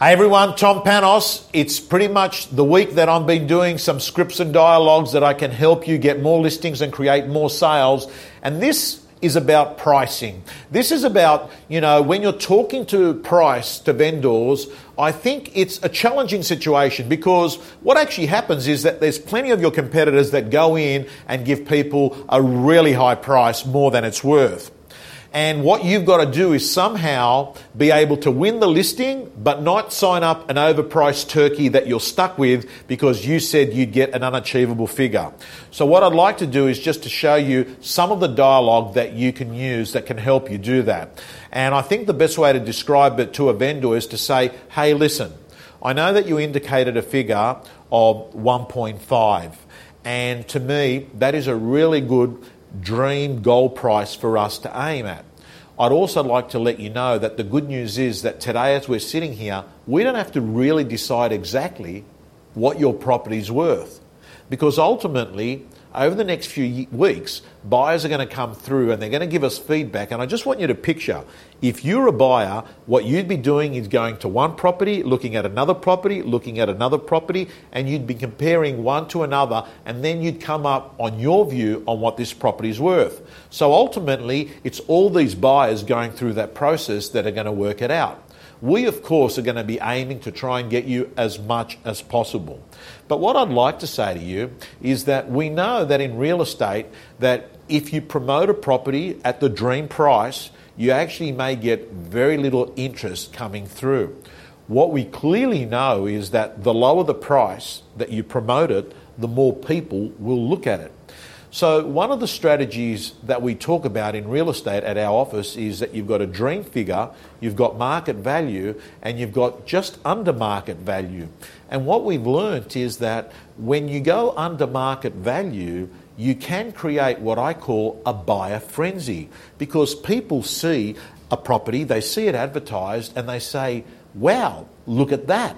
Hey everyone, Tom Panos. It's pretty much the week that I've been doing some scripts and dialogues that I can help you get more listings and create more sales. And this is about pricing. This is about, you know, when you're talking to price to vendors, I think it's a challenging situation because what actually happens is that there's plenty of your competitors that go in and give people a really high price more than it's worth. And what you've got to do is somehow be able to win the listing, but not sign up an overpriced turkey that you're stuck with because you said you'd get an unachievable figure. So, what I'd like to do is just to show you some of the dialogue that you can use that can help you do that. And I think the best way to describe it to a vendor is to say, hey, listen, I know that you indicated a figure of 1.5. And to me, that is a really good dream goal price for us to aim at. I'd also like to let you know that the good news is that today, as we're sitting here, we don't have to really decide exactly what your property's worth. Because ultimately, over the next few weeks, buyers are going to come through and they're going to give us feedback. And I just want you to picture if you're a buyer, what you'd be doing is going to one property, looking at another property, looking at another property, and you'd be comparing one to another, and then you'd come up on your view on what this property is worth. So ultimately, it's all these buyers going through that process that are going to work it out. We, of course, are going to be aiming to try and get you as much as possible. But what I'd like to say to you is that we know that in real estate, that if you promote a property at the dream price, you actually may get very little interest coming through. What we clearly know is that the lower the price that you promote it, the more people will look at it. So, one of the strategies that we talk about in real estate at our office is that you've got a dream figure, you've got market value, and you've got just under market value. And what we've learnt is that when you go under market value, you can create what I call a buyer frenzy because people see a property, they see it advertised, and they say, Wow, look at that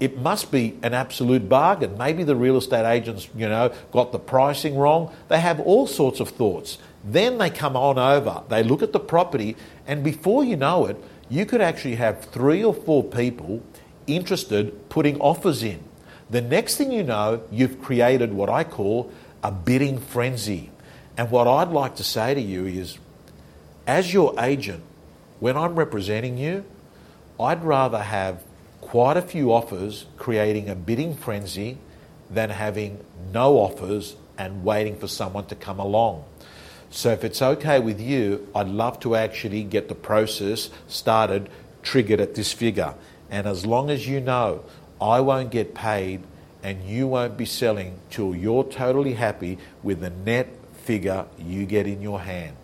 it must be an absolute bargain. Maybe the real estate agents, you know, got the pricing wrong. They have all sorts of thoughts. Then they come on over, they look at the property, and before you know it, you could actually have three or four people interested putting offers in. The next thing you know, you've created what I call a bidding frenzy. And what I'd like to say to you is, as your agent, when I'm representing you, I'd rather have quite a few offers, creating a bidding frenzy than having no offers and waiting for someone to come along. So, if it's okay with you, I'd love to actually get the process started, triggered at this figure. And as long as you know I won't get paid and you won't be selling till you're totally happy with the net figure you get in your hand.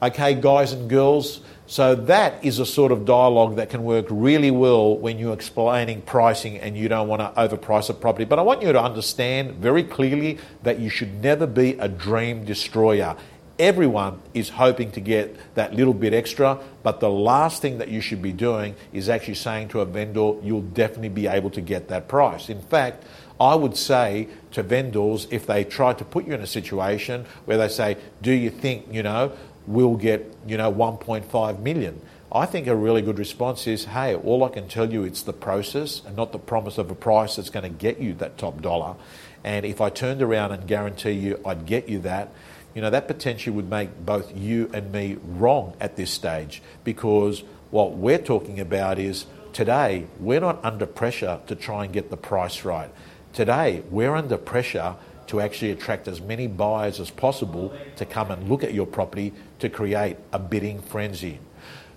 Okay, guys and girls, so that is a sort of dialogue that can work really well when you're explaining pricing and you don't want to overprice a property. But I want you to understand very clearly that you should never be a dream destroyer. Everyone is hoping to get that little bit extra, but the last thing that you should be doing is actually saying to a vendor, you'll definitely be able to get that price. In fact, I would say to vendors, if they try to put you in a situation where they say, Do you think, you know, will get, you know, 1.5 million. I think a really good response is, hey, all I can tell you it's the process and not the promise of a price that's going to get you that top dollar. And if I turned around and guarantee you I'd get you that, you know, that potentially would make both you and me wrong at this stage because what we're talking about is today we're not under pressure to try and get the price right. Today we're under pressure to actually attract as many buyers as possible to come and look at your property to create a bidding frenzy.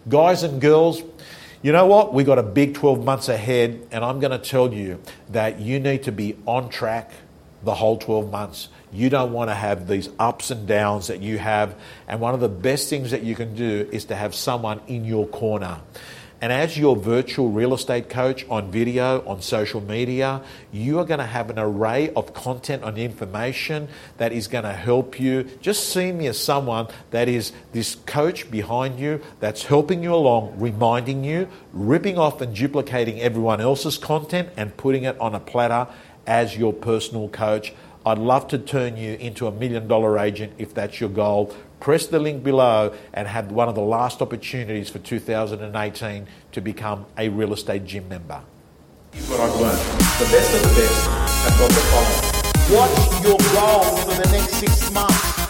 Guys and girls, you know what? We've got a big 12 months ahead, and I'm going to tell you that you need to be on track the whole 12 months. You don't want to have these ups and downs that you have. And one of the best things that you can do is to have someone in your corner. And as your virtual real estate coach on video, on social media, you are going to have an array of content and information that is going to help you. Just see me as someone that is this coach behind you that's helping you along, reminding you, ripping off and duplicating everyone else's content and putting it on a platter as your personal coach. I'd love to turn you into a million dollar agent if that's your goal press the link below and have one of the last opportunities for 2018 to become a real estate gym member. Here's what I've learned. The best of the best have got the following. What's your goal for the next six months?